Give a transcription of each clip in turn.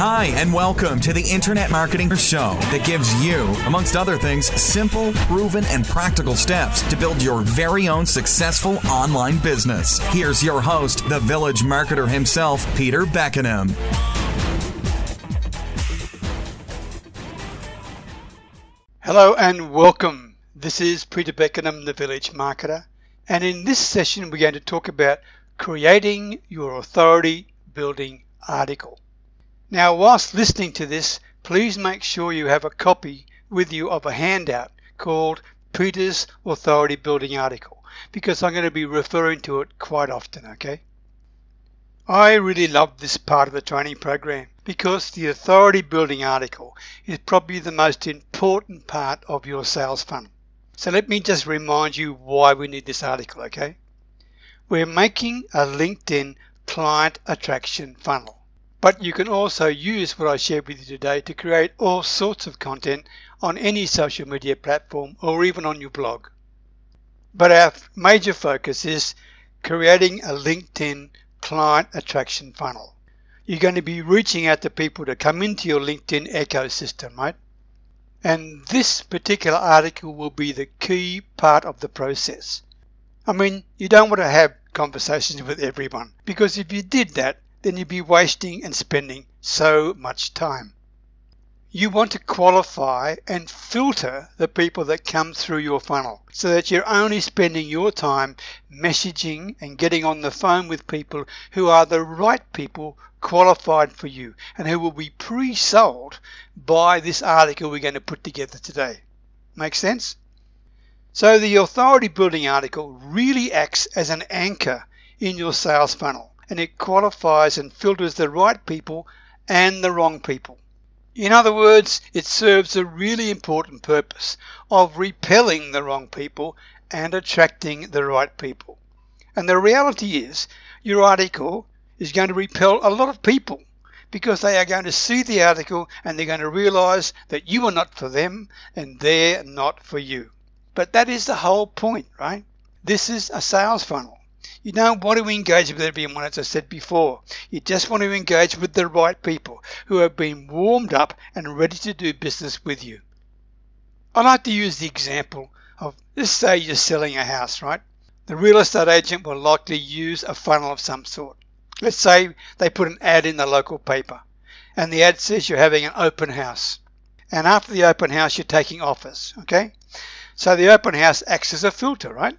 Hi, and welcome to the Internet Marketing Show that gives you, amongst other things, simple, proven, and practical steps to build your very own successful online business. Here's your host, the village marketer himself, Peter Beckenham. Hello and welcome. This is Peter Beckenham, the village marketer. And in this session, we're going to talk about creating your authority building article. Now, whilst listening to this, please make sure you have a copy with you of a handout called Peter's Authority Building Article because I'm going to be referring to it quite often, okay? I really love this part of the training program because the authority building article is probably the most important part of your sales funnel. So let me just remind you why we need this article, okay? We're making a LinkedIn client attraction funnel. But you can also use what I shared with you today to create all sorts of content on any social media platform or even on your blog. But our major focus is creating a LinkedIn client attraction funnel. You're going to be reaching out to people to come into your LinkedIn ecosystem, right? And this particular article will be the key part of the process. I mean, you don't want to have conversations with everyone because if you did that, then you'd be wasting and spending so much time. You want to qualify and filter the people that come through your funnel so that you're only spending your time messaging and getting on the phone with people who are the right people qualified for you and who will be pre sold by this article we're going to put together today. Make sense? So, the authority building article really acts as an anchor in your sales funnel and it qualifies and filters the right people and the wrong people. In other words, it serves a really important purpose of repelling the wrong people and attracting the right people. And the reality is, your article is going to repel a lot of people because they are going to see the article and they're going to realize that you are not for them and they're not for you. But that is the whole point, right? This is a sales funnel. You don't want to engage with everyone, as I said before. You just want to engage with the right people who have been warmed up and ready to do business with you. I like to use the example of let's say you're selling a house, right? The real estate agent will likely use a funnel of some sort. Let's say they put an ad in the local paper and the ad says you're having an open house. And after the open house, you're taking offers, okay? So the open house acts as a filter, right?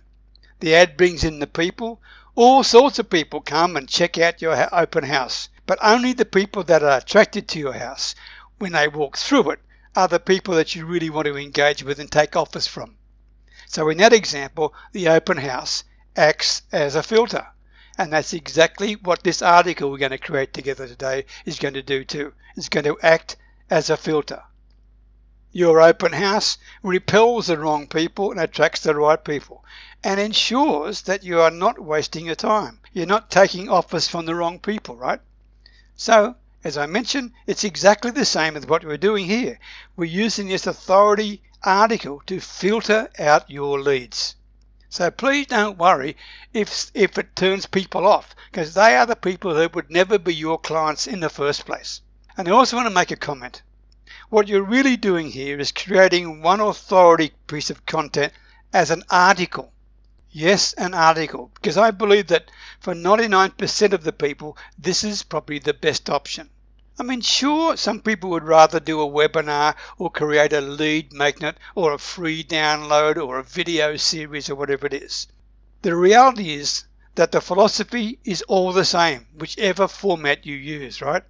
The ad brings in the people. All sorts of people come and check out your open house, but only the people that are attracted to your house when they walk through it are the people that you really want to engage with and take offers from. So in that example, the open house acts as a filter. And that's exactly what this article we're going to create together today is going to do too. It's going to act as a filter. Your open house repels the wrong people and attracts the right people and ensures that you are not wasting your time. You're not taking offers from the wrong people, right? So, as I mentioned, it's exactly the same as what we're doing here. We're using this authority article to filter out your leads. So please don't worry if, if it turns people off, because they are the people that would never be your clients in the first place. And I also want to make a comment. What you're really doing here is creating one authority piece of content as an article Yes, an article, because I believe that for 99% of the people, this is probably the best option. I mean, sure, some people would rather do a webinar or create a lead magnet or a free download or a video series or whatever it is. The reality is that the philosophy is all the same, whichever format you use, right?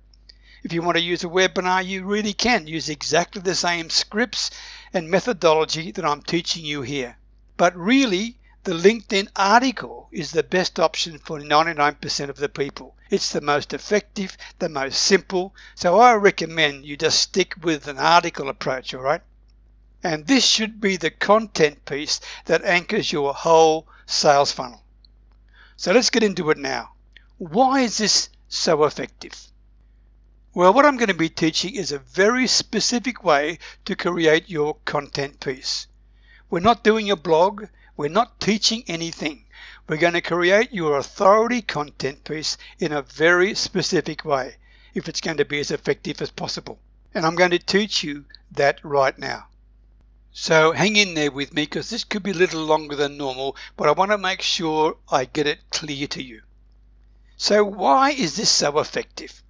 If you want to use a webinar, you really can use exactly the same scripts and methodology that I'm teaching you here. But really, the LinkedIn article is the best option for 99% of the people. It's the most effective, the most simple, so I recommend you just stick with an article approach, all right? And this should be the content piece that anchors your whole sales funnel. So let's get into it now. Why is this so effective? Well, what I'm going to be teaching is a very specific way to create your content piece. We're not doing a blog we're not teaching anything. We're going to create your authority content piece in a very specific way. if it's going to be as effective as possible. And I'm going to teach you that right now. So hang in there with me because this could be a little longer than normal, but I want to make sure I get it clear to you. So why is this so effective?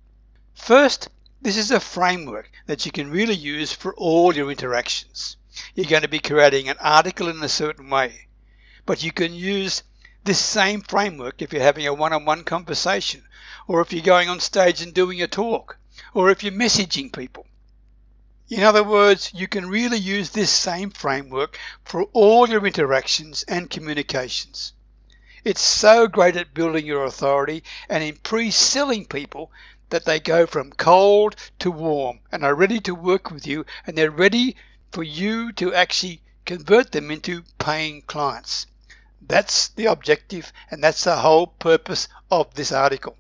First, this is a framework that you can really use for all your interactions. You're going to be creating an article in a certain way, but you can use this same framework if you're having a one-on-one conversation, or if you're going on stage and doing a talk, or if you're messaging people. In other words, you can really use this same framework for all your interactions and communications. It's so great at building your authority and in pre-selling people that they go from cold to warm and are ready to work with you and they're ready for you to actually convert them into paying clients. That's the objective and that's the whole purpose of this article.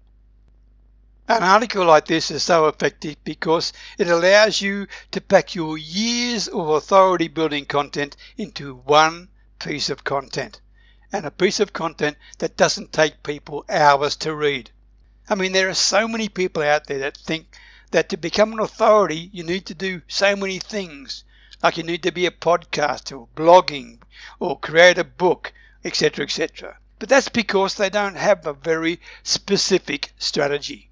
An article like this is so effective because it allows you to pack your years of authority building content into one piece of content and a piece of content that doesn't take people hours to read. I mean, there are so many people out there that think that to become an authority, you need to do so many things. Like you need to be a podcaster or blogging or create a book, etc., etc. But that's because they don't have a very specific strategy.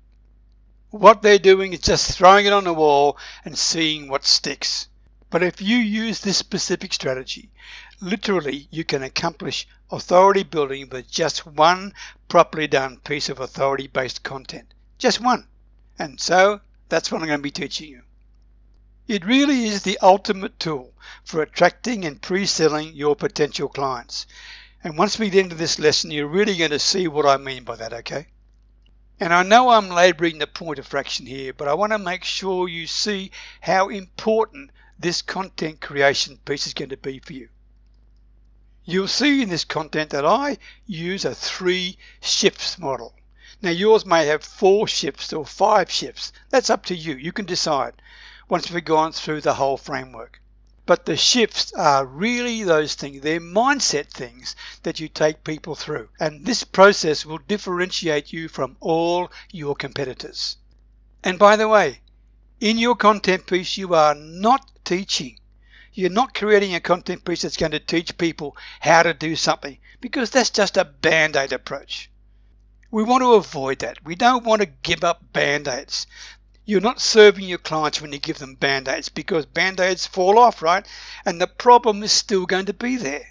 What they're doing is just throwing it on the wall and seeing what sticks. But if you use this specific strategy, literally you can accomplish authority building with just one properly done piece of authority based content. Just one. And so that's what I'm going to be teaching you. It really is the ultimate tool for attracting and pre-selling your potential clients. And once we get into this lesson, you're really going to see what I mean by that, okay? And I know I'm laboring the point of fraction here, but I want to make sure you see how important this content creation piece is going to be for you. You'll see in this content that I use a three shifts model. Now yours may have four shifts or five shifts. That's up to you. You can decide once we've gone through the whole framework. But the shifts are really those things, they're mindset things that you take people through. And this process will differentiate you from all your competitors. And by the way, in your content piece, you are not teaching. You're not creating a content piece that's going to teach people how to do something because that's just a band aid approach. We want to avoid that. We don't want to give up band aids. You're not serving your clients when you give them band aids because band aids fall off, right? And the problem is still going to be there.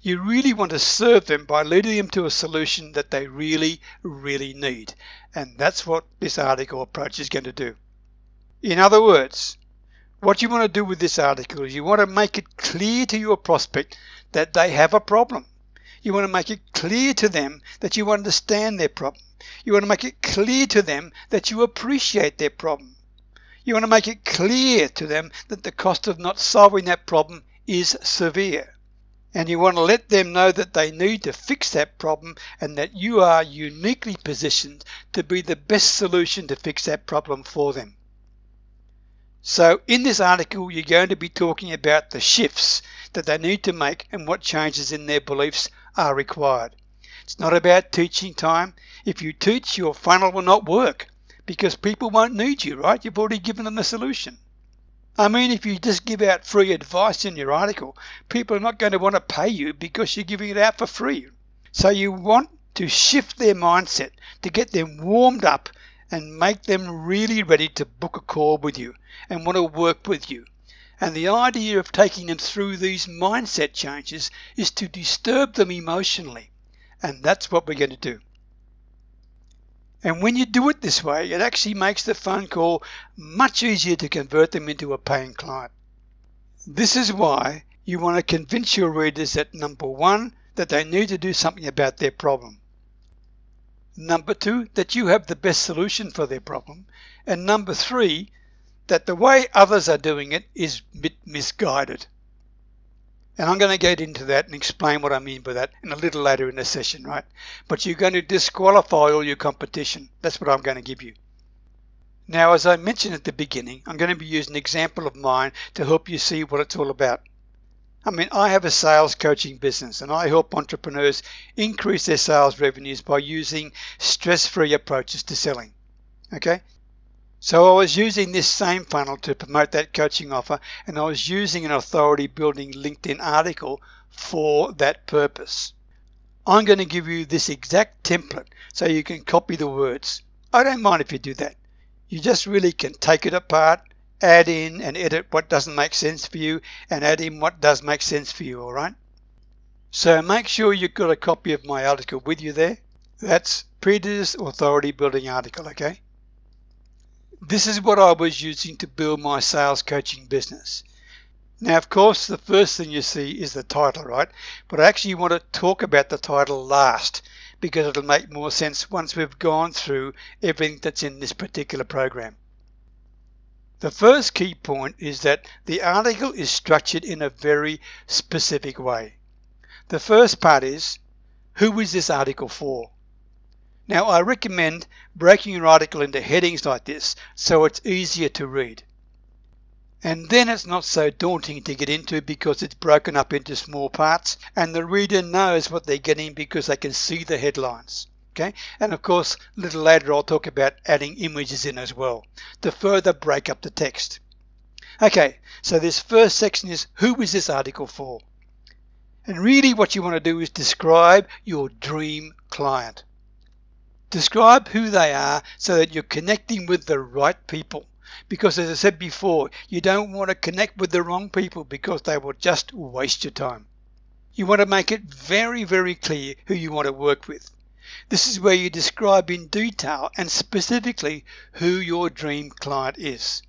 You really want to serve them by leading them to a solution that they really, really need. And that's what this article approach is going to do. In other words, what you want to do with this article is you want to make it clear to your prospect that they have a problem. You want to make it clear to them that you understand their problem. You want to make it clear to them that you appreciate their problem. You want to make it clear to them that the cost of not solving that problem is severe. And you want to let them know that they need to fix that problem and that you are uniquely positioned to be the best solution to fix that problem for them. So in this article, you're going to be talking about the shifts that they need to make and what changes in their beliefs are required. It's not about teaching time. If you teach, your funnel will not work because people won't need you, right? You've already given them the solution. I mean, if you just give out free advice in your article, people are not going to want to pay you because you're giving it out for free. So you want to shift their mindset to get them warmed up and make them really ready to book a call with you and want to work with you. And the idea of taking them through these mindset changes is to disturb them emotionally. And that's what we're going to do. And when you do it this way, it actually makes the phone call much easier to convert them into a paying client. This is why you want to convince your readers that number one, that they need to do something about their problem. Number two, that you have the best solution for their problem. And number three, that the way others are doing it is misguided. And I'm going to get into that and explain what I mean by that in a little later in the session, right? But you're going to disqualify all your competition. That's what I'm going to give you. Now, as I mentioned at the beginning, I'm going to be using an example of mine to help you see what it's all about. I mean, I have a sales coaching business and I help entrepreneurs increase their sales revenues by using stress free approaches to selling. Okay? So I was using this same funnel to promote that coaching offer and I was using an authority building LinkedIn article for that purpose. I'm going to give you this exact template so you can copy the words. I don't mind if you do that. You just really can take it apart, add in and edit what doesn't make sense for you and add in what does make sense for you, alright? So make sure you've got a copy of my article with you there. That's Peter's Authority Building article, okay? This is what I was using to build my sales coaching business. Now, of course, the first thing you see is the title, right? But I actually want to talk about the title last because it'll make more sense once we've gone through everything that's in this particular program. The first key point is that the article is structured in a very specific way. The first part is, who is this article for? Now I recommend breaking your article into headings like this so it's easier to read. And then it's not so daunting to get into because it's broken up into small parts and the reader knows what they're getting because they can see the headlines. Okay, and of course, a little later I'll talk about adding images in as well to further break up the text. Okay, so this first section is who is this article for? And really what you want to do is describe your dream client. Describe who they are so that you're connecting with the right people. Because as I said before, you don't want to connect with the wrong people because they will just waste your time. You want to make it very, very clear who you want to work with. This is where you describe in detail and specifically who your dream client is.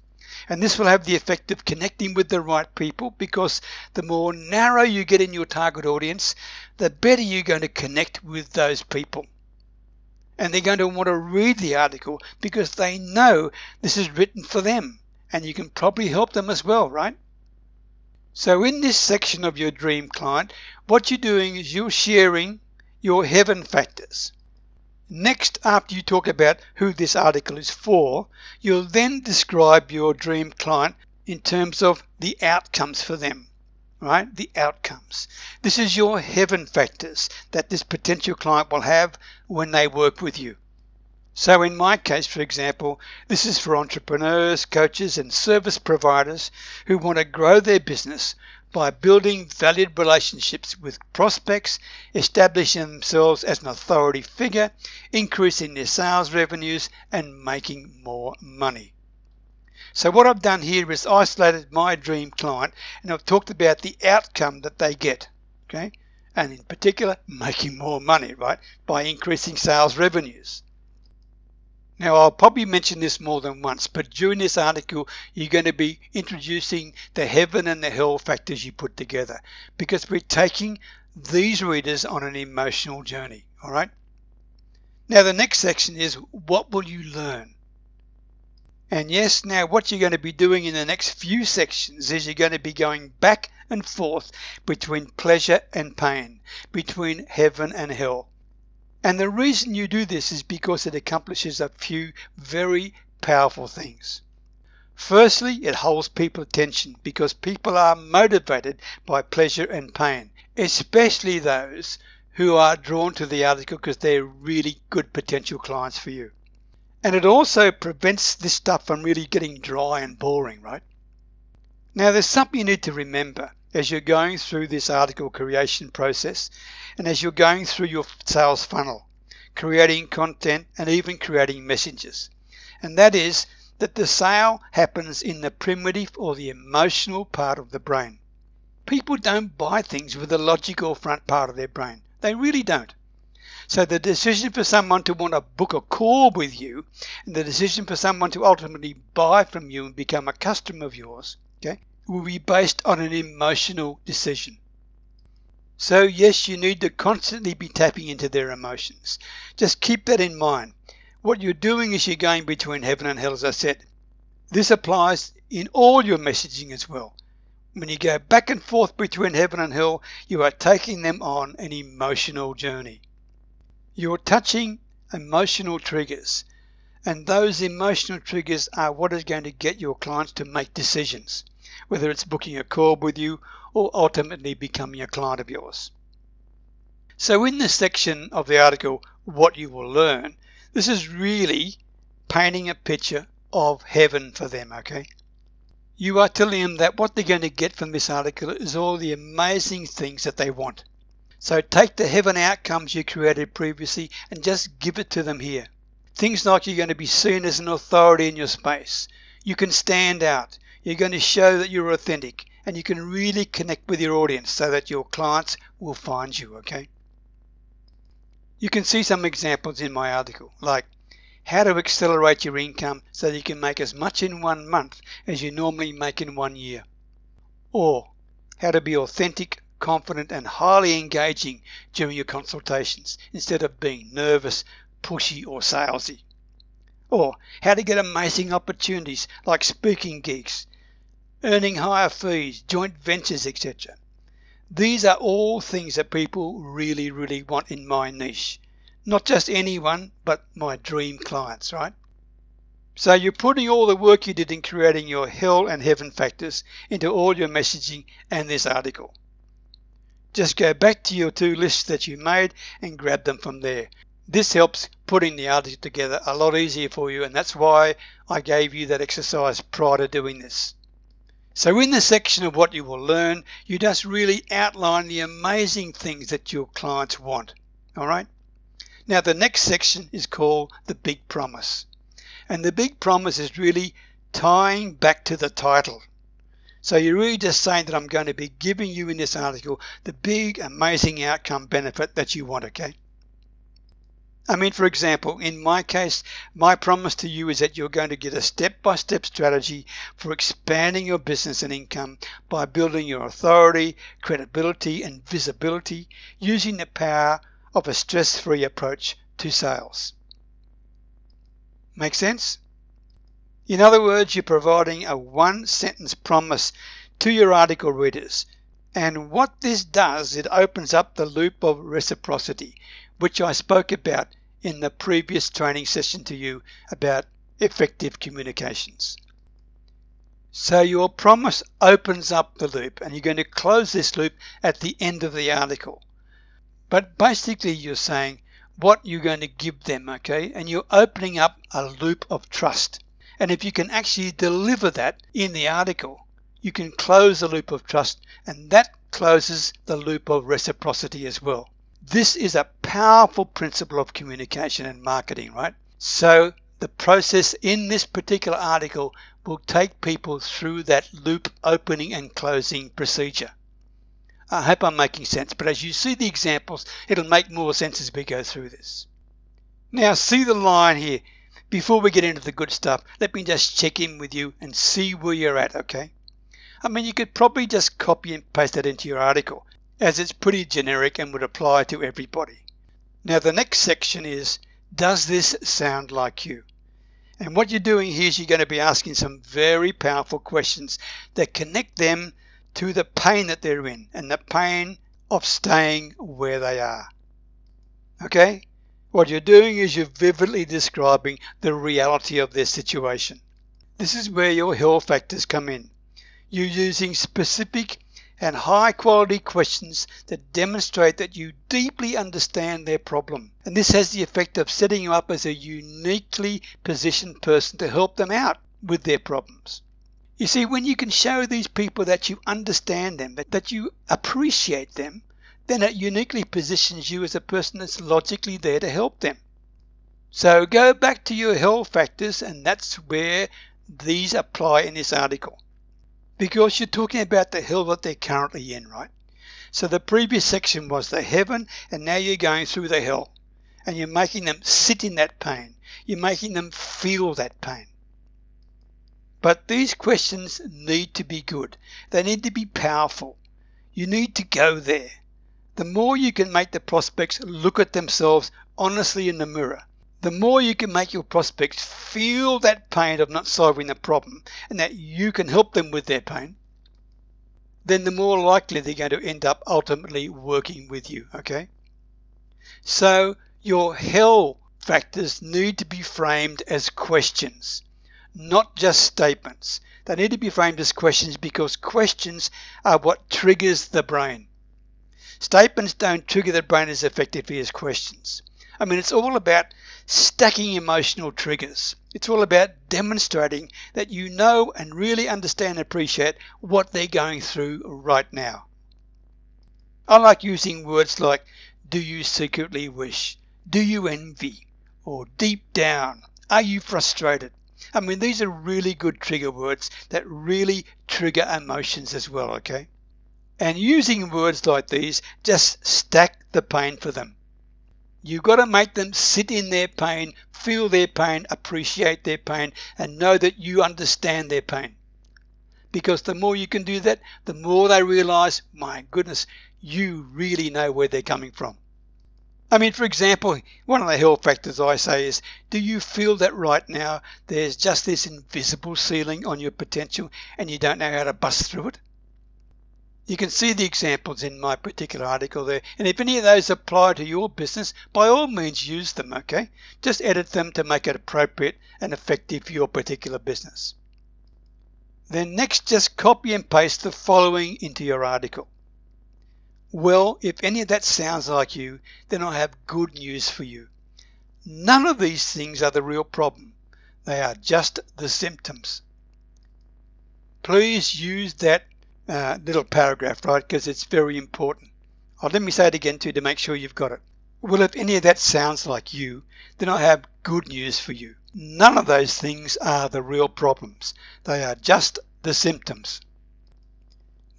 And this will have the effect of connecting with the right people because the more narrow you get in your target audience, the better you're going to connect with those people. And they're going to want to read the article because they know this is written for them and you can probably help them as well, right? So in this section of your dream client, what you're doing is you're sharing your heaven factors. Next, after you talk about who this article is for, you'll then describe your dream client in terms of the outcomes for them, right? The outcomes. This is your heaven factors that this potential client will have when they work with you. So in my case, for example, this is for entrepreneurs, coaches, and service providers who want to grow their business by building valued relationships with prospects, establishing themselves as an authority figure, increasing their sales revenues, and making more money. So what I've done here is isolated my dream client and I've talked about the outcome that they get. Okay? And in particular, making more money, right? By increasing sales revenues. Now, I'll probably mention this more than once, but during this article, you're going to be introducing the heaven and the hell factors you put together because we're taking these readers on an emotional journey. All right. Now, the next section is what will you learn? And yes, now what you're going to be doing in the next few sections is you're going to be going back and forth between pleasure and pain, between heaven and hell. And the reason you do this is because it accomplishes a few very powerful things. Firstly, it holds people attention because people are motivated by pleasure and pain, especially those who are drawn to the article because they're really good potential clients for you. And it also prevents this stuff from really getting dry and boring, right? Now, there's something you need to remember as you're going through this article creation process and as you're going through your sales funnel, creating content and even creating messages. And that is that the sale happens in the primitive or the emotional part of the brain. People don't buy things with the logical front part of their brain. They really don't. So the decision for someone to want to book a call with you and the decision for someone to ultimately buy from you and become a customer of yours, okay, will be based on an emotional decision. So, yes, you need to constantly be tapping into their emotions. Just keep that in mind. What you're doing is you're going between heaven and hell, as I said. This applies in all your messaging as well. When you go back and forth between heaven and hell, you are taking them on an emotional journey. You're touching emotional triggers, and those emotional triggers are what is going to get your clients to make decisions whether it's booking a call with you or ultimately becoming a client of yours. So in this section of the article, what you will learn, this is really painting a picture of heaven for them, okay? You are telling them that what they're going to get from this article is all the amazing things that they want. So take the heaven outcomes you created previously and just give it to them here. Things like you're going to be seen as an authority in your space. You can stand out. You're going to show that you're authentic and you can really connect with your audience so that your clients will find you, okay? You can see some examples in my article, like how to accelerate your income so that you can make as much in one month as you normally make in one year. Or how to be authentic, confident, and highly engaging during your consultations instead of being nervous, pushy, or salesy. Or how to get amazing opportunities like speaking gigs, earning higher fees, joint ventures, etc. These are all things that people really, really want in my niche not just anyone, but my dream clients, right? So you're putting all the work you did in creating your hell and heaven factors into all your messaging and this article. Just go back to your two lists that you made and grab them from there. This helps putting the article together a lot easier for you and that's why I gave you that exercise prior to doing this. So in the section of what you will learn, you just really outline the amazing things that your clients want. Alright? Now, the next section is called the Big Promise. And the Big Promise is really tying back to the title. So you're really just saying that I'm going to be giving you in this article the big, amazing outcome benefit that you want, okay? I mean, for example, in my case, my promise to you is that you're going to get a step by step strategy for expanding your business and income by building your authority, credibility, and visibility using the power of a stress-free approach to sales. Make sense? In other words, you're providing a one-sentence promise to your article readers. And what this does, it opens up the loop of reciprocity, which I spoke about in the previous training session to you about effective communications. So your promise opens up the loop and you're going to close this loop at the end of the article. But basically, you're saying what you're going to give them, okay? And you're opening up a loop of trust. And if you can actually deliver that in the article, you can close the loop of trust, and that closes the loop of reciprocity as well. This is a powerful principle of communication and marketing, right? So the process in this particular article will take people through that loop opening and closing procedure. I hope I'm making sense, but as you see the examples, it'll make more sense as we go through this. Now, see the line here. Before we get into the good stuff, let me just check in with you and see where you're at, okay? I mean, you could probably just copy and paste that into your article, as it's pretty generic and would apply to everybody. Now, the next section is Does this sound like you? And what you're doing here is you're going to be asking some very powerful questions that connect them to the pain that they're in and the pain of staying where they are. Okay? What you're doing is you're vividly describing the reality of their situation. This is where your hell factors come in. You're using specific and high quality questions that demonstrate that you deeply understand their problem. And this has the effect of setting you up as a uniquely positioned person to help them out with their problems. You see, when you can show these people that you understand them, that, that you appreciate them, then it uniquely positions you as a person that's logically there to help them. So go back to your hell factors, and that's where these apply in this article. Because you're talking about the hell that they're currently in, right? So the previous section was the heaven, and now you're going through the hell. And you're making them sit in that pain. You're making them feel that pain. But these questions need to be good. They need to be powerful. You need to go there. The more you can make the prospects look at themselves honestly in the mirror, the more you can make your prospects feel that pain of not solving the problem and that you can help them with their pain, then the more likely they're going to end up ultimately working with you, okay? So your hell factors need to be framed as questions not just statements. They need to be framed as questions because questions are what triggers the brain. Statements don't trigger the brain as effectively as questions. I mean, it's all about stacking emotional triggers. It's all about demonstrating that you know and really understand and appreciate what they're going through right now. I like using words like, do you secretly wish? Do you envy? Or deep down, are you frustrated? I mean, these are really good trigger words that really trigger emotions as well, okay? And using words like these just stack the pain for them. You've got to make them sit in their pain, feel their pain, appreciate their pain, and know that you understand their pain. Because the more you can do that, the more they realize, my goodness, you really know where they're coming from. I mean, for example, one of the hell factors I say is do you feel that right now there's just this invisible ceiling on your potential and you don't know how to bust through it? You can see the examples in my particular article there. And if any of those apply to your business, by all means use them, okay? Just edit them to make it appropriate and effective for your particular business. Then next, just copy and paste the following into your article. Well, if any of that sounds like you, then I have good news for you. None of these things are the real problem. They are just the symptoms. Please use that uh, little paragraph, right, because it's very important. Oh, let me say it again too to make sure you've got it. Well, if any of that sounds like you, then I have good news for you. None of those things are the real problems. They are just the symptoms.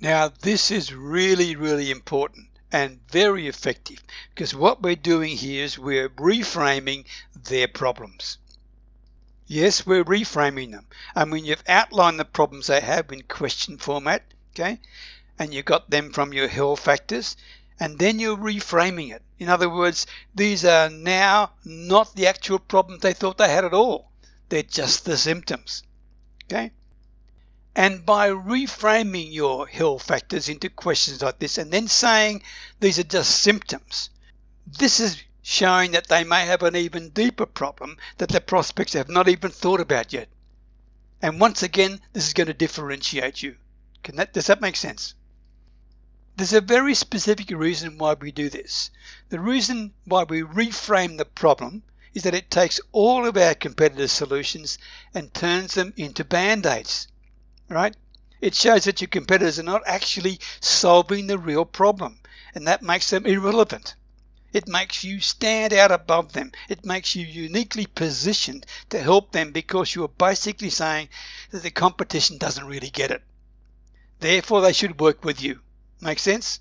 Now, this is really, really important and very effective because what we're doing here is we're reframing their problems. Yes, we're reframing them. I mean, you've outlined the problems they have in question format, okay, and you got them from your hell factors, and then you're reframing it. In other words, these are now not the actual problems they thought they had at all. They're just the symptoms. Okay? And by reframing your hell factors into questions like this and then saying these are just symptoms, this is showing that they may have an even deeper problem that the prospects have not even thought about yet. And once again, this is going to differentiate you. Can that, does that make sense? There's a very specific reason why we do this. The reason why we reframe the problem is that it takes all of our competitor solutions and turns them into band aids right? It shows that your competitors are not actually solving the real problem, and that makes them irrelevant. It makes you stand out above them. It makes you uniquely positioned to help them because you're basically saying that the competition doesn't really get it. Therefore, they should work with you. Make sense?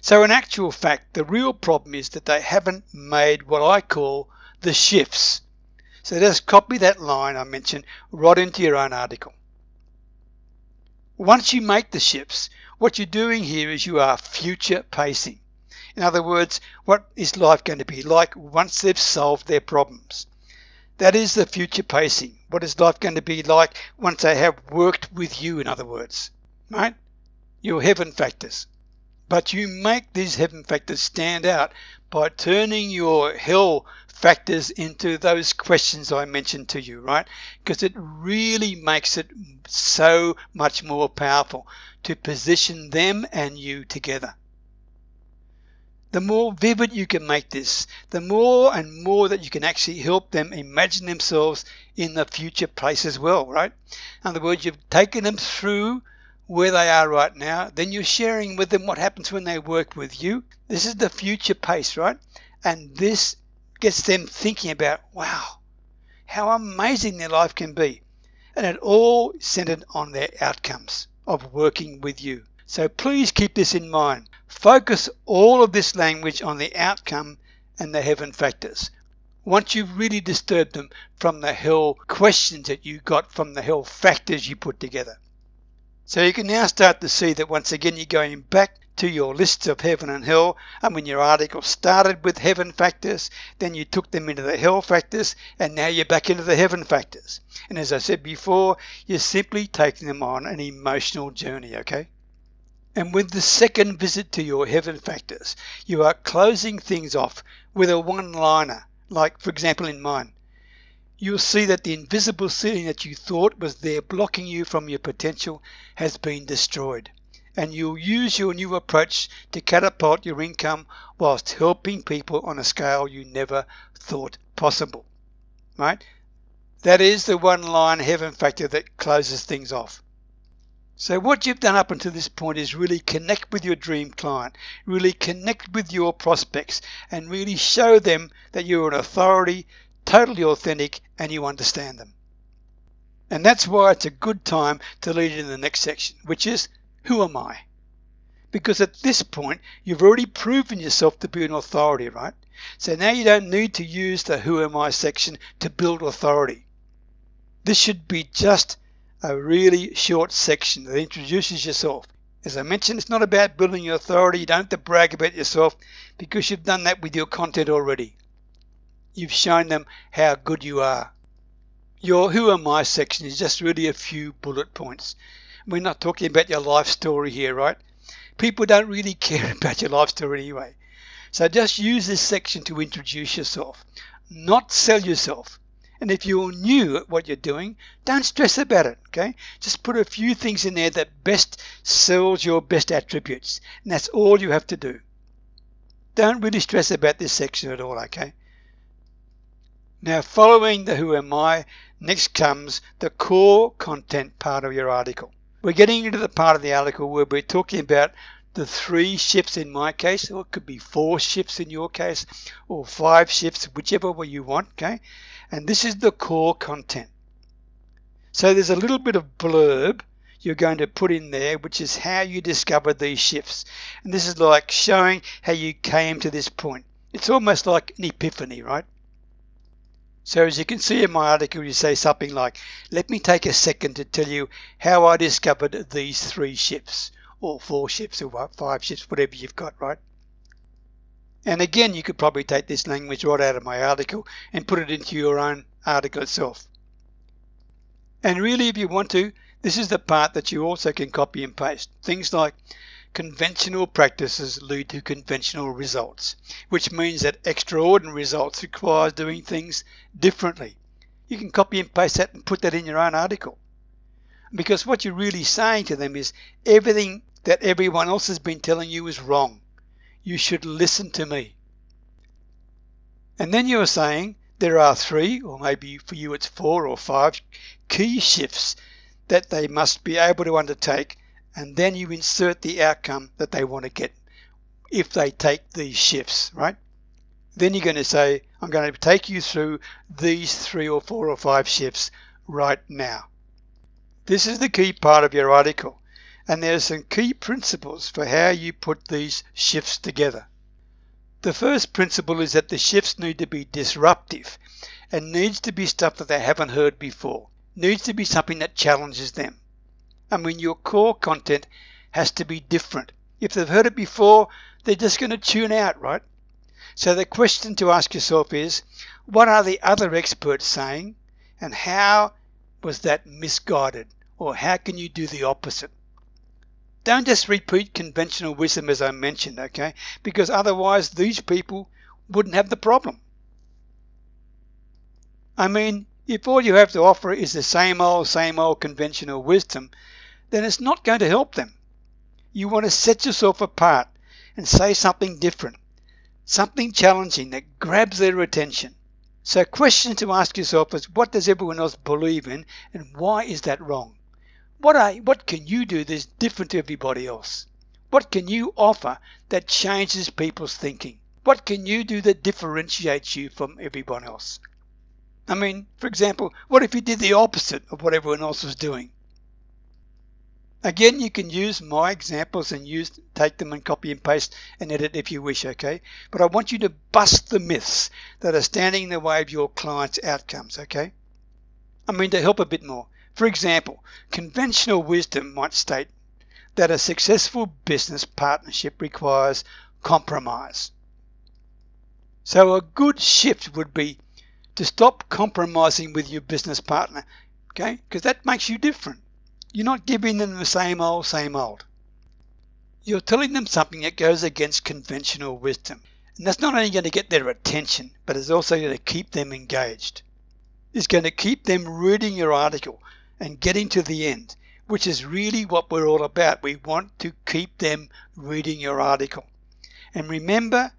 So, in actual fact, the real problem is that they haven't made what I call the shifts. So, just copy that line I mentioned right into your own article. Once you make the shifts, what you're doing here is you are future pacing. In other words, what is life going to be like once they've solved their problems? That is the future pacing. What is life going to be like once they have worked with you, in other words? Right? Your heaven factors. But you make these heaven factors stand out by turning your hell factors into those questions I mentioned to you, right? Because it really makes it so much more powerful to position them and you together. The more vivid you can make this, the more and more that you can actually help them imagine themselves in the future place as well, right? In other words, you've taken them through where they are right now, then you're sharing with them what happens when they work with you. This is the future pace, right? And this gets them thinking about, wow, how amazing their life can be. And it all centered on their outcomes of working with you. So please keep this in mind. Focus all of this language on the outcome and the heaven factors. Once you've really disturbed them from the hell questions that you got from the hell factors you put together. So you can now start to see that once again you're going back to your lists of heaven and hell. And when your article started with heaven factors, then you took them into the hell factors, and now you're back into the heaven factors. And as I said before, you're simply taking them on an emotional journey, okay? And with the second visit to your heaven factors, you are closing things off with a one liner, like, for example, in mine. You'll see that the invisible ceiling that you thought was there blocking you from your potential has been destroyed and you'll use your new approach to catapult your income whilst helping people on a scale you never thought possible. Right? That is the one line heaven factor that closes things off. So what you've done up until this point is really connect with your dream client, really connect with your prospects and really show them that you're an authority, totally authentic and you understand them. And that's why it's a good time to lead in the next section, which is who am I? Because at this point, you've already proven yourself to be an authority, right? So now you don't need to use the who am I section to build authority. This should be just a really short section that introduces yourself. As I mentioned, it's not about building your authority. You don't have to brag about yourself because you've done that with your content already. You've shown them how good you are. Your Who Am I section is just really a few bullet points. We're not talking about your life story here, right? People don't really care about your life story anyway. So just use this section to introduce yourself, not sell yourself. And if you're new at what you're doing, don't stress about it, okay? Just put a few things in there that best sells your best attributes. And that's all you have to do. Don't really stress about this section at all, okay? Now, following the Who Am I, next comes the core content part of your article. We're getting into the part of the article where we're talking about the three shifts in my case, or it could be four shifts in your case, or five shifts, whichever way you want, okay? and this is the core content. So there's a little bit of blurb you're going to put in there, which is how you discovered these shifts. And this is like showing how you came to this point. It's almost like an epiphany, right? So as you can see in my article, you say something like, let me take a second to tell you how I discovered these three shifts, or four shifts, or five shifts, whatever you've got, right? And again, you could probably take this language right out of my article and put it into your own article itself. And really, if you want to, this is the part that you also can copy and paste. Things like conventional practices lead to conventional results, which means that extraordinary results require doing things differently. You can copy and paste that and put that in your own article. Because what you're really saying to them is everything that everyone else has been telling you is wrong you should listen to me. And then you are saying there are three, or maybe for you it's four or five, key shifts that they must be able to undertake, and then you insert the outcome that they want to get if they take these shifts, right? Then you're going to say, I'm going to take you through these three or four or five shifts right now. This is the key part of your article and there are some key principles for how you put these shifts together. The first principle is that the shifts need to be disruptive and needs to be stuff that they haven't heard before. Needs to be something that challenges them. I mean, your core content has to be different. If they've heard it before, they're just going to tune out, right? So the question to ask yourself is, what are the other experts saying and how was that misguided? Or how can you do the opposite? Don't just repeat conventional wisdom as I mentioned, okay? Because otherwise these people wouldn't have the problem. I mean, if all you have to offer is the same old, same old conventional wisdom, then it's not going to help them. You want to set yourself apart and say something different, something challenging that grabs their attention. So, a question to ask yourself is what does everyone else believe in and why is that wrong? What are what can you do that's different to everybody else? What can you offer that changes people's thinking? What can you do that differentiates you from everyone else? I mean, for example, what if you did the opposite of what everyone else was doing? Again, you can use my examples and use take them and copy and paste and edit if you wish, okay? But I want you to bust the myths that are standing in the way of your client's outcomes, okay? I mean, to help a bit more, for example, conventional wisdom might state that a successful business partnership requires compromise. So a good shift would be to stop compromising with your business partner, okay? Because that makes you different. You're not giving them the same old, same old. You're telling them something that goes against conventional wisdom. And that's not only going to get their attention, but it's also going to keep them engaged. It's going to keep them reading your article and getting to the end, which is really what we're all about. We want to keep them reading your article. And remember,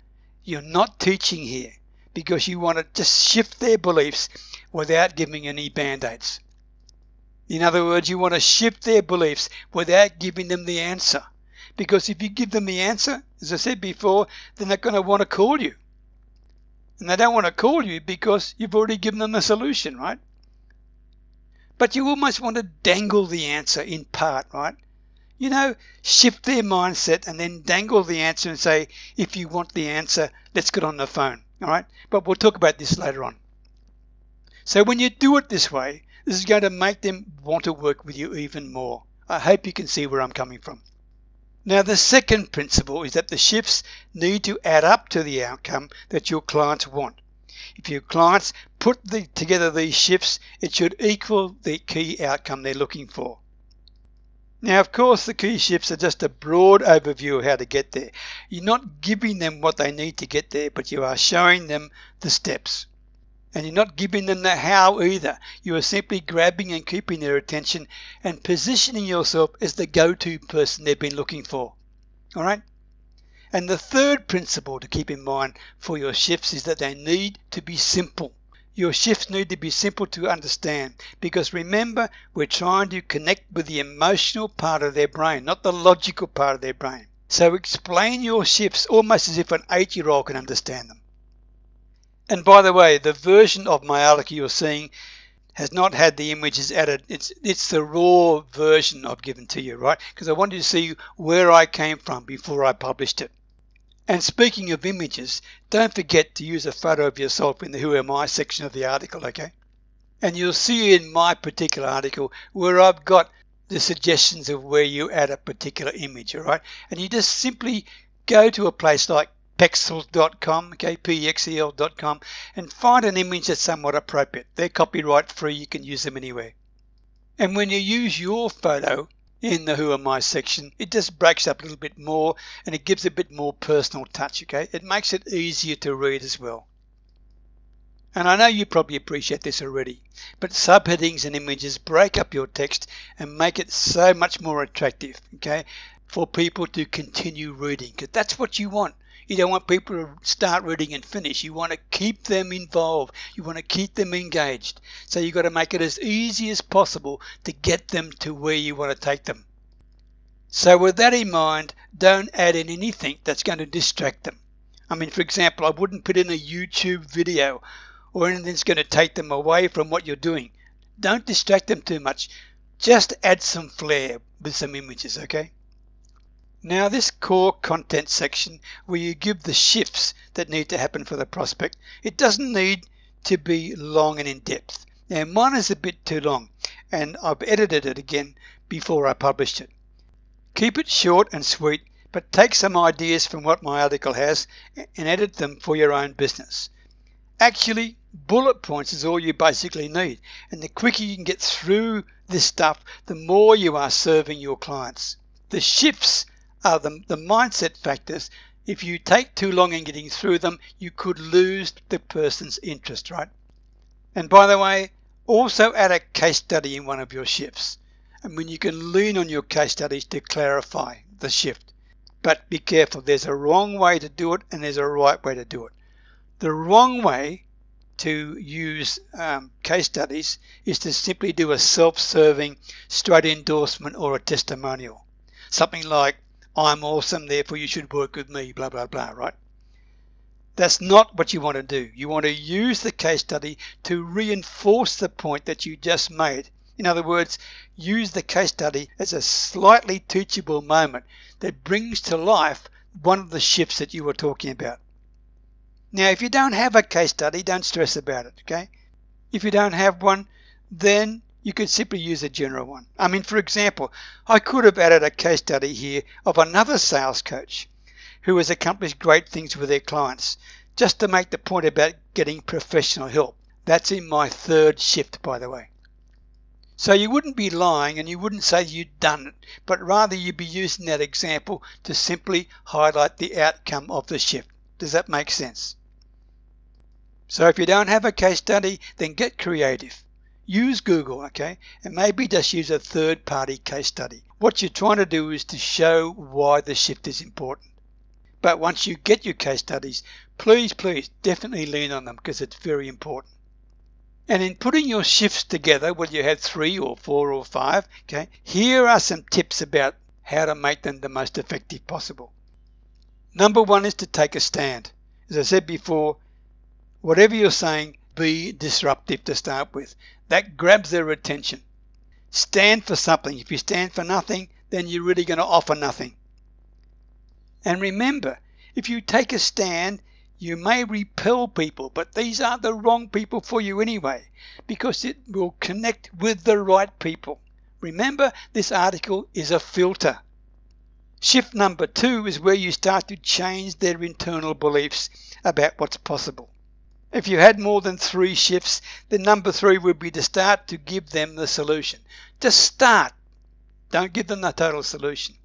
you're not teaching here because you want to just shift their beliefs without giving any band aids. In other words, you want to shift their beliefs without giving them the answer. Because if you give them the answer, as I said before, then they're not going to want to call you. And they don't want to call you because you've already given them the solution, right? But you almost want to dangle the answer in part, right? You know, shift their mindset and then dangle the answer and say, if you want the answer, let's get on the phone, all right? But we'll talk about this later on. So when you do it this way, this is going to make them want to work with you even more. I hope you can see where I'm coming from. Now, the second principle is that the shifts need to add up to the outcome that your clients want. If your clients put the, together these shifts, it should equal the key outcome they're looking for. Now, of course, the key shifts are just a broad overview of how to get there. You're not giving them what they need to get there, but you are showing them the steps. And you're not giving them the how either. You are simply grabbing and keeping their attention and positioning yourself as the go to person they've been looking for. All right? And the third principle to keep in mind for your shifts is that they need to be simple. Your shifts need to be simple to understand because remember, we're trying to connect with the emotional part of their brain, not the logical part of their brain. So explain your shifts almost as if an eight year old can understand them. And by the way, the version of my article you're seeing has not had the images added. It's it's the raw version I've given to you, right? Because I wanted to see where I came from before I published it. And speaking of images, don't forget to use a photo of yourself in the Who Am I section of the article, okay? And you'll see in my particular article where I've got the suggestions of where you add a particular image, all right? And you just simply go to a place like pexel.com, okay, P-E-X-E-L.com, and find an image that's somewhat appropriate. They're copyright free, you can use them anywhere. And when you use your photo in the Who Am I section, it just breaks up a little bit more and it gives a bit more personal touch, okay? It makes it easier to read as well. And I know you probably appreciate this already, but subheadings and images break up your text and make it so much more attractive, okay, for people to continue reading, because that's what you want. You don't want people to start reading and finish. You want to keep them involved. You want to keep them engaged. So you've got to make it as easy as possible to get them to where you want to take them. So with that in mind, don't add in anything that's going to distract them. I mean, for example, I wouldn't put in a YouTube video or anything that's going to take them away from what you're doing. Don't distract them too much. Just add some flair with some images, okay? Now this core content section where you give the shifts that need to happen for the prospect, it doesn't need to be long and in depth. Now mine is a bit too long and I've edited it again before I published it. Keep it short and sweet but take some ideas from what my article has and edit them for your own business. Actually, bullet points is all you basically need and the quicker you can get through this stuff, the more you are serving your clients. The shifts are the, the mindset factors. If you take too long in getting through them, you could lose the person's interest, right? And by the way, also add a case study in one of your shifts. I mean, you can lean on your case studies to clarify the shift. But be careful, there's a wrong way to do it and there's a right way to do it. The wrong way to use um, case studies is to simply do a self serving straight endorsement or a testimonial. Something like, I'm awesome, therefore you should work with me, blah, blah, blah, right? That's not what you want to do. You want to use the case study to reinforce the point that you just made. In other words, use the case study as a slightly teachable moment that brings to life one of the shifts that you were talking about. Now, if you don't have a case study, don't stress about it, okay? If you don't have one, then you could simply use a general one. I mean, for example, I could have added a case study here of another sales coach who has accomplished great things with their clients, just to make the point about getting professional help. That's in my third shift, by the way. So you wouldn't be lying and you wouldn't say you'd done it, but rather you'd be using that example to simply highlight the outcome of the shift. Does that make sense? So if you don't have a case study, then get creative. Use Google, okay? And maybe just use a third party case study. What you're trying to do is to show why the shift is important. But once you get your case studies, please, please definitely lean on them because it's very important. And in putting your shifts together, whether you have three or four or five, okay, here are some tips about how to make them the most effective possible. Number one is to take a stand. As I said before, whatever you're saying, be disruptive to start with. That grabs their attention. Stand for something. If you stand for nothing, then you're really going to offer nothing. And remember, if you take a stand, you may repel people, but these are the wrong people for you anyway, because it will connect with the right people. Remember, this article is a filter. Shift number two is where you start to change their internal beliefs about what's possible. If you had more than three shifts, then number three would be to start to give them the solution. Just start. Don't give them the total solution.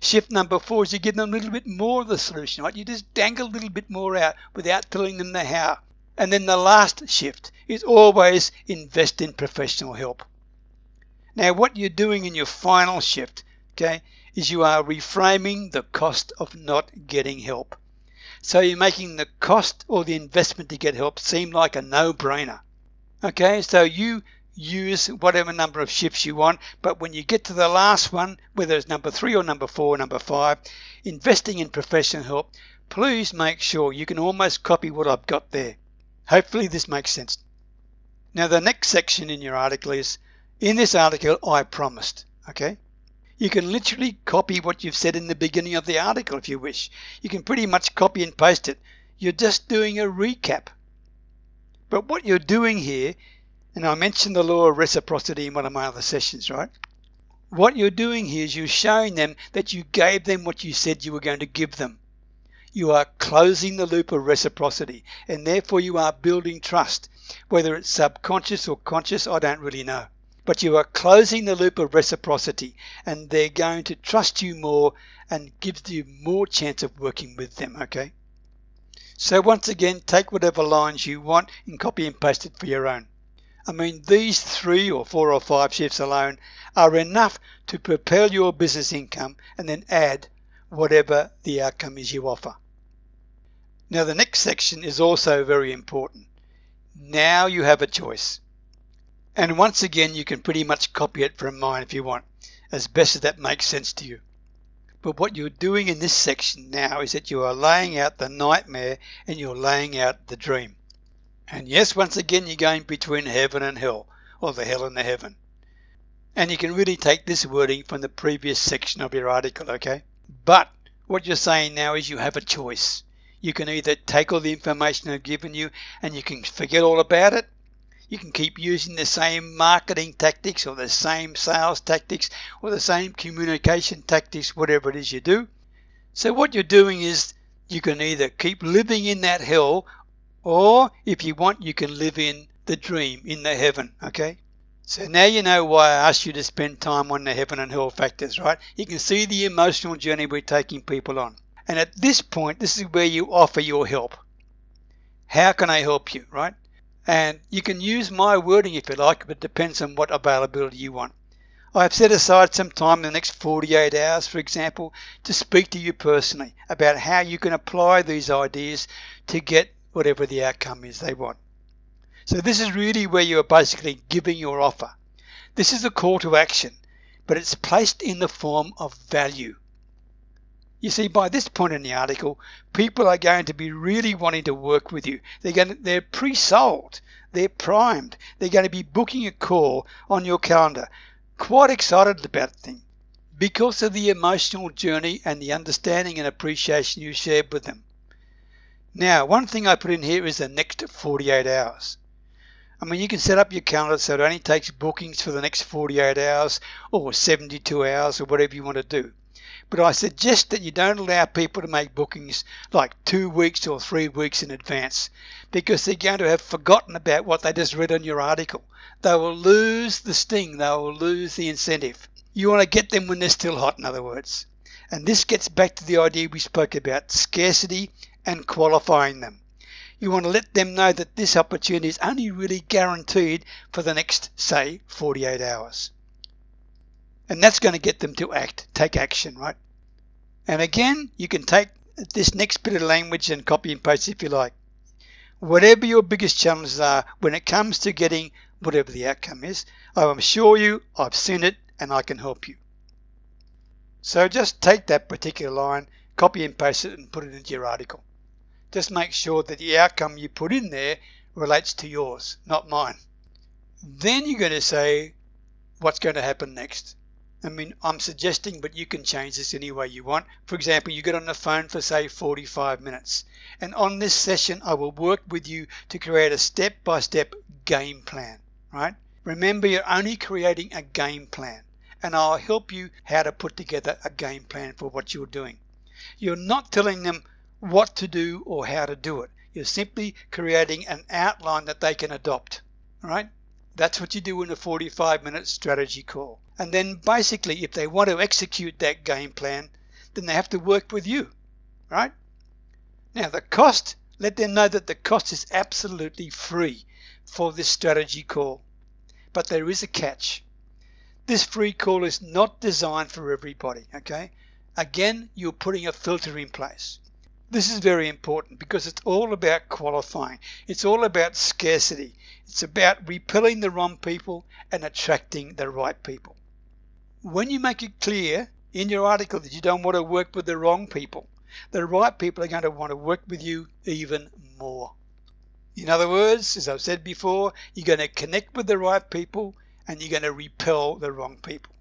Shift number four is you give them a little bit more of the solution, right? You just dangle a little bit more out without telling them the how. And then the last shift is always invest in professional help. Now, what you're doing in your final shift, okay, is you are reframing the cost of not getting help. So you're making the cost or the investment to get help seem like a no brainer. Okay, so you use whatever number of shifts you want. But when you get to the last one, whether it's number three or number four or number five, investing in professional help, please make sure you can almost copy what I've got there. Hopefully this makes sense. Now the next section in your article is, in this article I promised, okay? You can literally copy what you've said in the beginning of the article if you wish. You can pretty much copy and paste it. You're just doing a recap. But what you're doing here and I mentioned the law of reciprocity in one of my other sessions, right? What you're doing here is you're showing them that you gave them what you said you were going to give them. You are closing the loop of reciprocity, and therefore you are building trust. Whether it's subconscious or conscious, I don't really know. But you are closing the loop of reciprocity, and they're going to trust you more and gives you more chance of working with them, okay? So once again, take whatever lines you want and copy and paste it for your own. I mean, these three or four or five shifts alone are enough to propel your business income and then add whatever the outcome is you offer. Now, the next section is also very important. Now you have a choice. And once again, you can pretty much copy it from mine if you want, as best as that makes sense to you. But what you're doing in this section now is that you are laying out the nightmare and you're laying out the dream. And yes, once again, you're going between heaven and hell, or the hell and the heaven. And you can really take this wording from the previous section of your article, okay? But what you're saying now is you have a choice. You can either take all the information I've given you and you can forget all about it. You can keep using the same marketing tactics or the same sales tactics or the same communication tactics, whatever it is you do. So, what you're doing is you can either keep living in that hell or if you want, you can live in the dream, in the heaven, okay? So now you know why I asked you to spend time on the heaven and hell factors, right? You can see the emotional journey we're taking people on. And at this point, this is where you offer your help. How can I help you, right? And you can use my wording if you like, but it depends on what availability you want. I've set aside some time in the next 48 hours, for example, to speak to you personally about how you can apply these ideas to get whatever the outcome is they want. So this is really where you are basically giving your offer. This is a call to action, but it's placed in the form of value. You see, by this point in the article, people are going to be really wanting to work with you. They're going to, they're pre-sold, they're primed, they're going to be booking a call on your calendar, quite excited about the thing because of the emotional journey and the understanding and appreciation you shared with them. Now, one thing I put in here is the next 48 hours. I mean, you can set up your calendar so it only takes bookings for the next 48 hours or 72 hours or whatever you want to do. But I suggest that you don't allow people to make bookings like two weeks or three weeks in advance because they're going to have forgotten about what they just read on your article. They will lose the sting, they will lose the incentive. You want to get them when they're still hot, in other words. And this gets back to the idea we spoke about scarcity and qualifying them. You want to let them know that this opportunity is only really guaranteed for the next, say, 48 hours. And that's going to get them to act, take action, right? And again, you can take this next bit of language and copy and paste if you like. Whatever your biggest challenges are when it comes to getting whatever the outcome is, I assure you I've seen it and I can help you. So just take that particular line, copy and paste it and put it into your article. Just make sure that the outcome you put in there relates to yours, not mine. Then you're going to say what's going to happen next. I mean, I'm suggesting, but you can change this any way you want. For example, you get on the phone for, say, 45 minutes. And on this session, I will work with you to create a step by step game plan, right? Remember, you're only creating a game plan, and I'll help you how to put together a game plan for what you're doing. You're not telling them what to do or how to do it. You're simply creating an outline that they can adopt, right? That's what you do in a 45 minute strategy call. And then basically, if they want to execute that game plan, then they have to work with you, right? Now, the cost, let them know that the cost is absolutely free for this strategy call. But there is a catch. This free call is not designed for everybody, okay? Again, you're putting a filter in place. This is very important because it's all about qualifying. It's all about scarcity. It's about repelling the wrong people and attracting the right people when you make it clear in your article that you don't want to work with the wrong people, the right people are going to want to work with you even more. In other words, as I've said before, you're going to connect with the right people and you're going to repel the wrong people.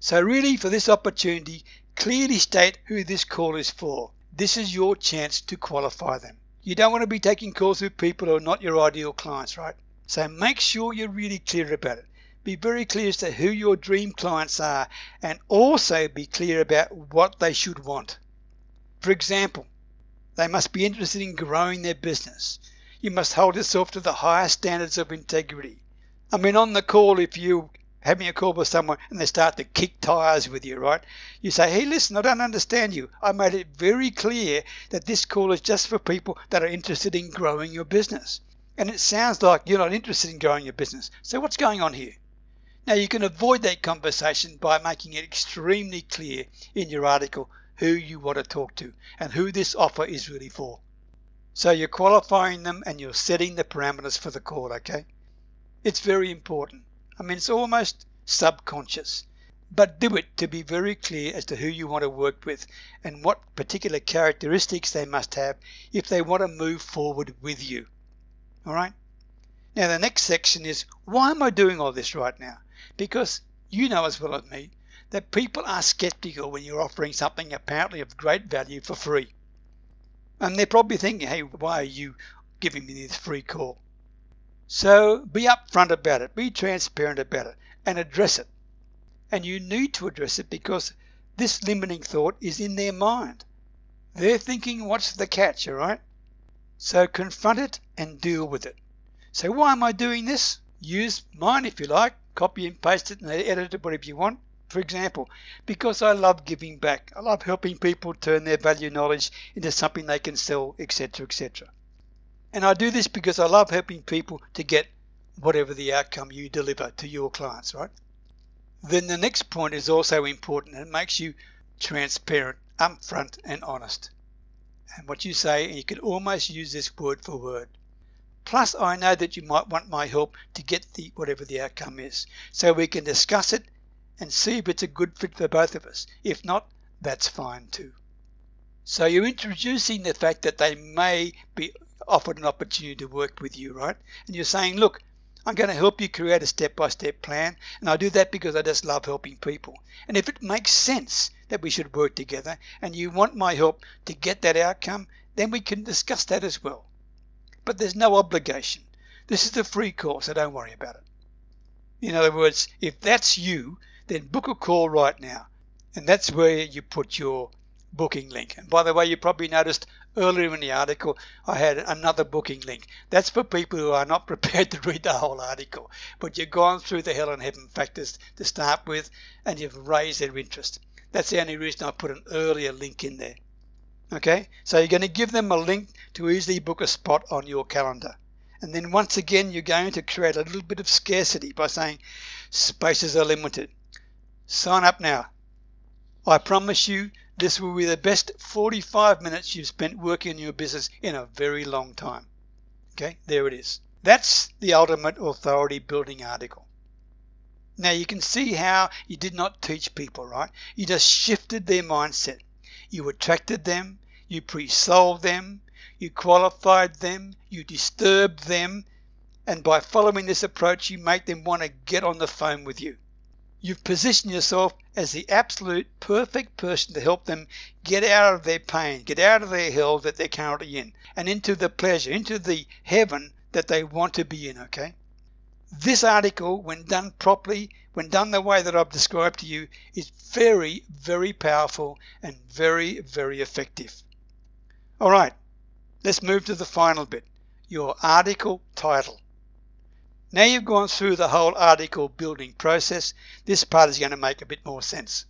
So, really, for this opportunity, clearly state who this call is for. This is your chance to qualify them. You don't want to be taking calls with people who are not your ideal clients, right? So, make sure you're really clear about it. Be very clear as to who your dream clients are and also be clear about what they should want. For example, they must be interested in growing their business. You must hold yourself to the highest standards of integrity. I mean, on the call, if you having a call with someone and they start to kick tires with you, right? You say, hey, listen, I don't understand you. I made it very clear that this call is just for people that are interested in growing your business. And it sounds like you're not interested in growing your business. So what's going on here? Now you can avoid that conversation by making it extremely clear in your article who you want to talk to and who this offer is really for. So you're qualifying them and you're setting the parameters for the call, okay? It's very important. I mean, it's almost subconscious, but do it to be very clear as to who you want to work with and what particular characteristics they must have if they want to move forward with you. All right? Now, the next section is why am I doing all this right now? Because you know as well as me that people are skeptical when you're offering something apparently of great value for free. And they're probably thinking, hey, why are you giving me this free call? So be upfront about it, be transparent about it, and address it. And you need to address it because this limiting thought is in their mind. They're thinking, what's the catch, all right? So confront it and deal with it. So why am I doing this? Use mine if you like, copy and paste it and edit it whatever you want. For example, because I love giving back, I love helping people turn their value knowledge into something they can sell, etc., etc. And I do this because I love helping people to get whatever the outcome you deliver to your clients, right? Then the next point is also important. It makes you transparent, upfront, and honest. And what you say, and you can almost use this word for word. Plus, I know that you might want my help to get the whatever the outcome is, so we can discuss it and see if it's a good fit for both of us. If not, that's fine too. So you're introducing the fact that they may be offered an opportunity to work with you, right? And you're saying, look, I'm going to help you create a step by step plan, and I do that because I just love helping people. And if it makes sense that we should work together and you want my help to get that outcome, then we can discuss that as well but there's no obligation. This is a free course, so don't worry about it. In other words, if that's you, then book a call right now. And that's where you put your booking link. And by the way, you probably noticed earlier in the article I had another booking link. That's for people who are not prepared to read the whole article, but you've gone through the hell and heaven factors to start with and you've raised their interest. That's the only reason I put an earlier link in there. Okay, so you're going to give them a link to easily book a spot on your calendar. And then once again, you're going to create a little bit of scarcity by saying spaces are limited. Sign up now. I promise you this will be the best 45 minutes you've spent working on your business in a very long time. Okay, there it is. That's the ultimate authority building article. Now you can see how you did not teach people, right? You just shifted their mindset. You attracted them, you pre sold them, you qualified them, you disturbed them, and by following this approach, you make them want to get on the phone with you. You've positioned yourself as the absolute perfect person to help them get out of their pain, get out of their hell that they're currently in, and into the pleasure, into the heaven that they want to be in, okay? This article, when done properly, when done the way that I've described to you, is very, very powerful and very, very effective. All right, let's move to the final bit your article title. Now you've gone through the whole article building process, this part is going to make a bit more sense.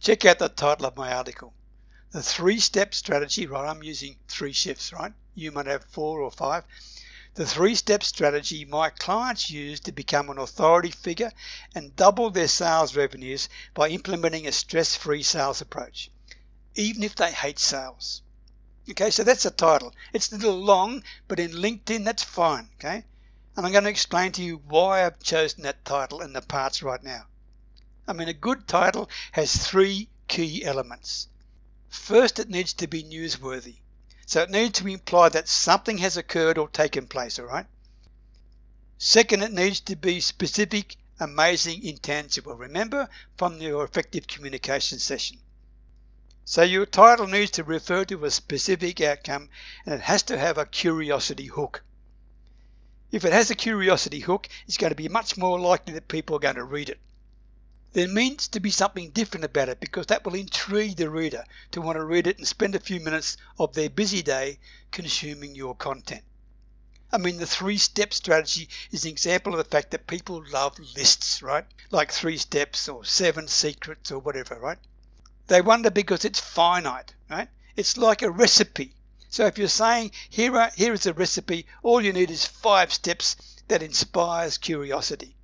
Check out the title of my article. The three step strategy, right? I'm using three shifts, right? You might have four or five. The three step strategy my clients use to become an authority figure and double their sales revenues by implementing a stress free sales approach, even if they hate sales. Okay, so that's the title. It's a little long, but in LinkedIn, that's fine. Okay, and I'm going to explain to you why I've chosen that title and the parts right now. I mean, a good title has three key elements. First, it needs to be newsworthy. So it needs to imply that something has occurred or taken place, all right? Second, it needs to be specific, amazing, intangible. Remember from your effective communication session. So your title needs to refer to a specific outcome and it has to have a curiosity hook. If it has a curiosity hook, it's going to be much more likely that people are going to read it. There needs to be something different about it because that will intrigue the reader to want to read it and spend a few minutes of their busy day consuming your content. I mean, the three step strategy is an example of the fact that people love lists, right? Like three steps or seven secrets or whatever, right? They wonder because it's finite, right? It's like a recipe. So if you're saying here, are, here is a recipe, all you need is five steps that inspires curiosity.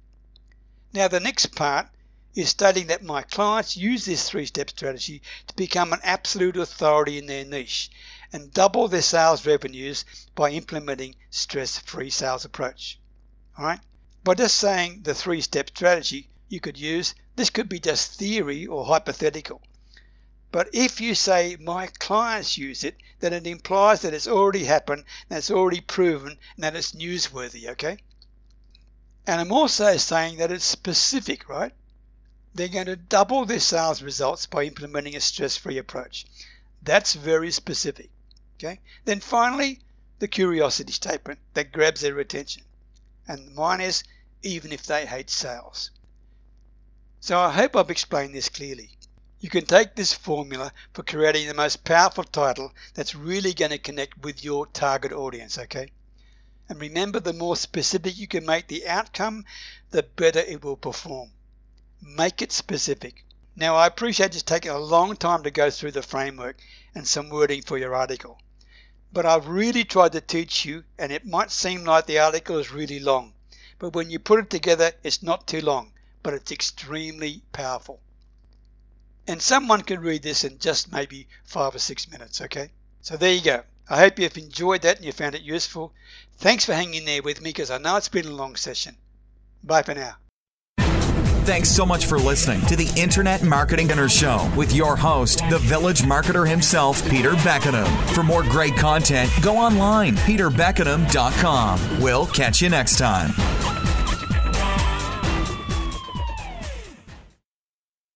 Now the next part is stating that my clients use this three-step strategy to become an absolute authority in their niche and double their sales revenues by implementing stress-free sales approach. All right? By just saying the three-step strategy you could use, this could be just theory or hypothetical. But if you say my clients use it, then it implies that it's already happened, that it's already proven, and that it's newsworthy, okay? And I'm also saying that it's specific, right? They're going to double their sales results by implementing a stress-free approach. That's very specific, okay? Then finally, the curiosity statement that grabs their attention. And mine is even if they hate sales. So I hope I've explained this clearly. You can take this formula for creating the most powerful title that's really going to connect with your target audience, okay? And remember, the more specific you can make the outcome, the better it will perform. Make it specific. Now, I appreciate it's taking a long time to go through the framework and some wording for your article. But I've really tried to teach you, and it might seem like the article is really long. But when you put it together, it's not too long, but it's extremely powerful. And someone can read this in just maybe five or six minutes, okay? So there you go. I hope you've enjoyed that and you found it useful. Thanks for hanging there with me because I know it's been a long session. Bye for now. Thanks so much for listening to the Internet Marketing Dinner Show with your host, the village marketer himself, Peter Beckenham. For more great content, go online, peterbeckenham.com. We'll catch you next time.